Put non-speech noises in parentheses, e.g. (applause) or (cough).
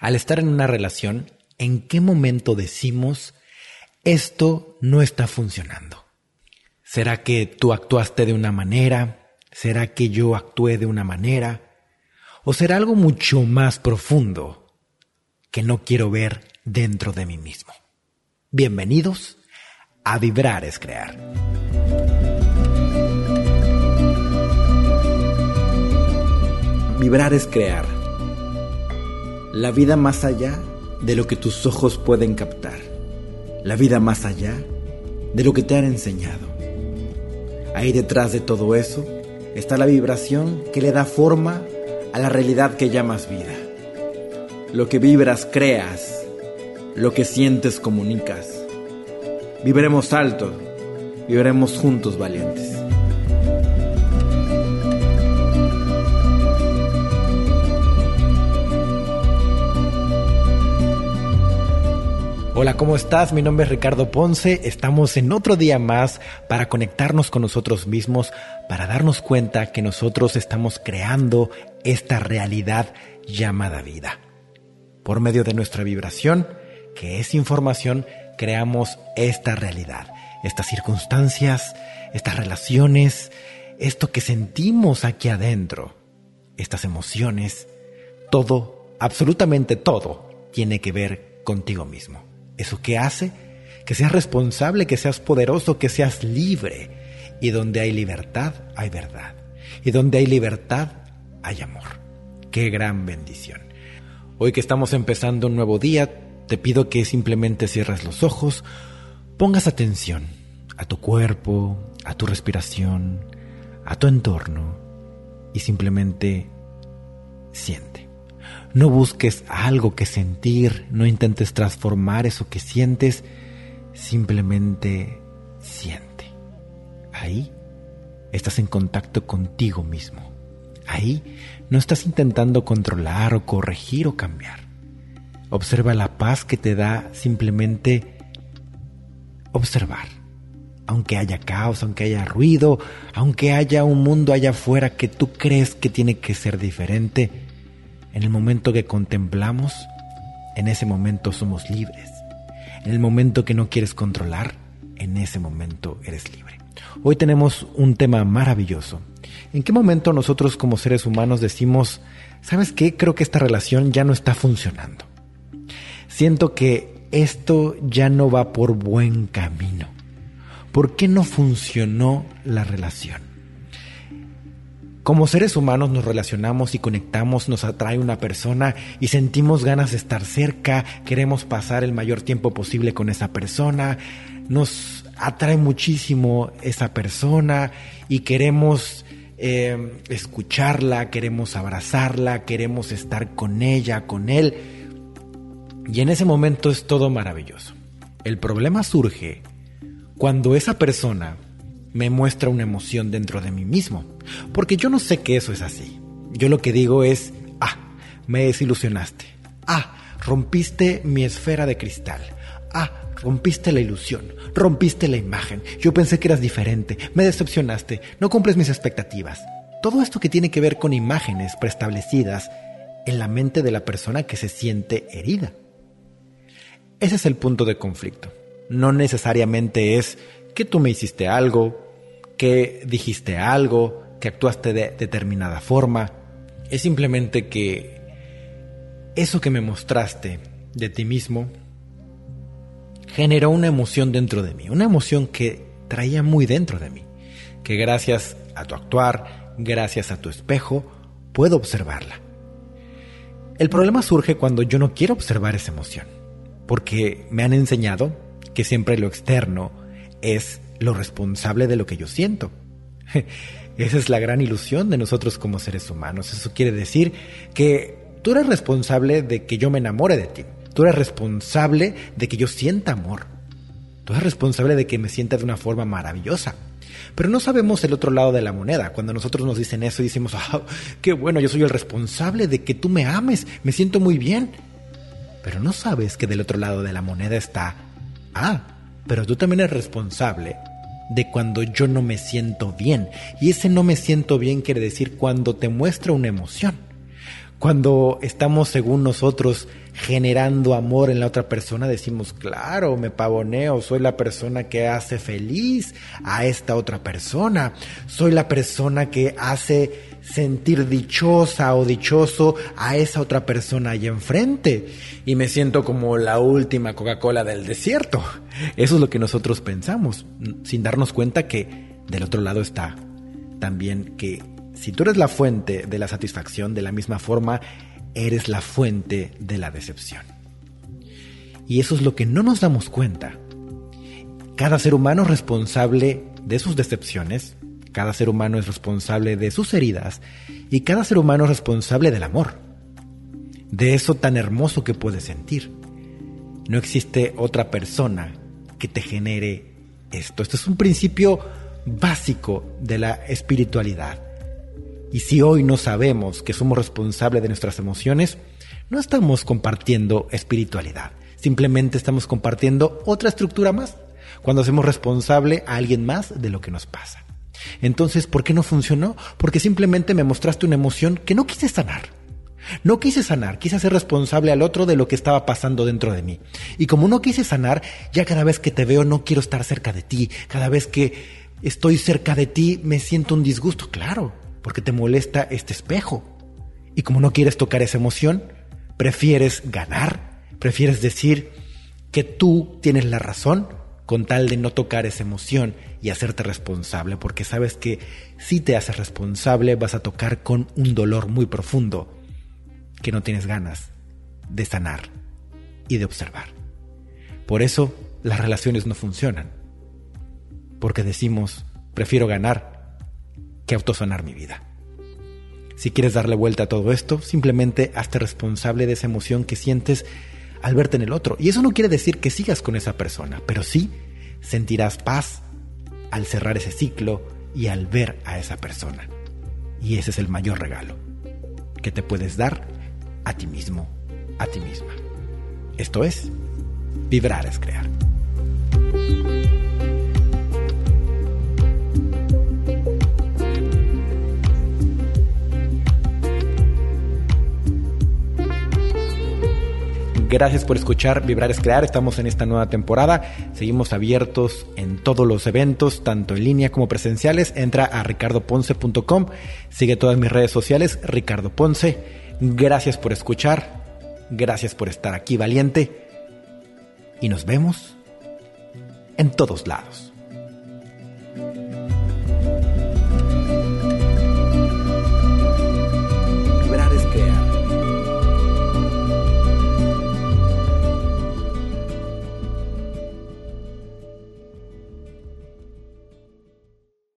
Al estar en una relación, ¿en qué momento decimos esto no está funcionando? ¿Será que tú actuaste de una manera? ¿Será que yo actué de una manera? ¿O será algo mucho más profundo que no quiero ver dentro de mí mismo? Bienvenidos a Vibrar es Crear. Vibrar es crear. La vida más allá de lo que tus ojos pueden captar. La vida más allá de lo que te han enseñado. Ahí detrás de todo eso está la vibración que le da forma a la realidad que llamas vida. Lo que vibras creas, lo que sientes comunicas. Viviremos alto, viviremos juntos valientes. Hola, ¿cómo estás? Mi nombre es Ricardo Ponce. Estamos en otro día más para conectarnos con nosotros mismos, para darnos cuenta que nosotros estamos creando esta realidad llamada vida. Por medio de nuestra vibración, que es información, creamos esta realidad, estas circunstancias, estas relaciones, esto que sentimos aquí adentro, estas emociones, todo, absolutamente todo, tiene que ver contigo mismo. Eso que hace que seas responsable, que seas poderoso, que seas libre. Y donde hay libertad, hay verdad. Y donde hay libertad, hay amor. Qué gran bendición. Hoy que estamos empezando un nuevo día, te pido que simplemente cierres los ojos, pongas atención a tu cuerpo, a tu respiración, a tu entorno y simplemente siente. No busques algo que sentir, no intentes transformar eso que sientes, simplemente siente. Ahí estás en contacto contigo mismo. Ahí no estás intentando controlar o corregir o cambiar. Observa la paz que te da simplemente observar. Aunque haya caos, aunque haya ruido, aunque haya un mundo allá afuera que tú crees que tiene que ser diferente, en el momento que contemplamos, en ese momento somos libres. En el momento que no quieres controlar, en ese momento eres libre. Hoy tenemos un tema maravilloso. ¿En qué momento nosotros como seres humanos decimos, ¿sabes qué? Creo que esta relación ya no está funcionando. Siento que esto ya no va por buen camino. ¿Por qué no funcionó la relación? Como seres humanos nos relacionamos y conectamos, nos atrae una persona y sentimos ganas de estar cerca, queremos pasar el mayor tiempo posible con esa persona, nos atrae muchísimo esa persona y queremos eh, escucharla, queremos abrazarla, queremos estar con ella, con él. Y en ese momento es todo maravilloso. El problema surge cuando esa persona me muestra una emoción dentro de mí mismo. Porque yo no sé que eso es así. Yo lo que digo es, ah, me desilusionaste. Ah, rompiste mi esfera de cristal. Ah, rompiste la ilusión, rompiste la imagen. Yo pensé que eras diferente, me decepcionaste, no cumples mis expectativas. Todo esto que tiene que ver con imágenes preestablecidas en la mente de la persona que se siente herida. Ese es el punto de conflicto. No necesariamente es que tú me hiciste algo, que dijiste algo, que actuaste de determinada forma. Es simplemente que eso que me mostraste de ti mismo generó una emoción dentro de mí, una emoción que traía muy dentro de mí, que gracias a tu actuar, gracias a tu espejo, puedo observarla. El problema surge cuando yo no quiero observar esa emoción, porque me han enseñado que siempre lo externo es lo responsable de lo que yo siento. (laughs) Esa es la gran ilusión de nosotros como seres humanos. Eso quiere decir que tú eres responsable de que yo me enamore de ti. Tú eres responsable de que yo sienta amor. Tú eres responsable de que me sienta de una forma maravillosa. Pero no sabemos el otro lado de la moneda. Cuando nosotros nos dicen eso y decimos, ah, qué bueno, yo soy el responsable de que tú me ames, me siento muy bien. Pero no sabes que del otro lado de la moneda está, ah, pero tú también eres responsable de cuando yo no me siento bien. Y ese no me siento bien quiere decir cuando te muestra una emoción. Cuando estamos, según nosotros, generando amor en la otra persona, decimos, claro, me pavoneo, soy la persona que hace feliz a esta otra persona, soy la persona que hace sentir dichosa o dichoso a esa otra persona ahí enfrente y me siento como la última Coca-Cola del desierto. Eso es lo que nosotros pensamos, sin darnos cuenta que del otro lado está también que si tú eres la fuente de la satisfacción, de la misma forma, eres la fuente de la decepción. Y eso es lo que no nos damos cuenta. Cada ser humano es responsable de sus decepciones, cada ser humano es responsable de sus heridas y cada ser humano es responsable del amor, de eso tan hermoso que puedes sentir. No existe otra persona que te genere esto. Esto es un principio básico de la espiritualidad. Y si hoy no sabemos que somos responsables de nuestras emociones, no estamos compartiendo espiritualidad, simplemente estamos compartiendo otra estructura más, cuando hacemos responsable a alguien más de lo que nos pasa. Entonces, ¿por qué no funcionó? Porque simplemente me mostraste una emoción que no quise sanar. No quise sanar, quise hacer responsable al otro de lo que estaba pasando dentro de mí. Y como no quise sanar, ya cada vez que te veo no quiero estar cerca de ti. Cada vez que estoy cerca de ti me siento un disgusto. Claro, porque te molesta este espejo. Y como no quieres tocar esa emoción, prefieres ganar, prefieres decir que tú tienes la razón con tal de no tocar esa emoción y hacerte responsable, porque sabes que si te haces responsable vas a tocar con un dolor muy profundo que no tienes ganas de sanar y de observar. Por eso las relaciones no funcionan, porque decimos, prefiero ganar que autosanar mi vida. Si quieres darle vuelta a todo esto, simplemente hazte responsable de esa emoción que sientes al verte en el otro. Y eso no quiere decir que sigas con esa persona, pero sí sentirás paz al cerrar ese ciclo y al ver a esa persona. Y ese es el mayor regalo que te puedes dar a ti mismo, a ti misma. Esto es, vibrar es crear. Gracias por escuchar Vibrar es Crear. Estamos en esta nueva temporada. Seguimos abiertos en todos los eventos, tanto en línea como presenciales. Entra a ricardoponce.com. Sigue todas mis redes sociales, Ricardo Ponce. Gracias por escuchar. Gracias por estar aquí, valiente. Y nos vemos en todos lados.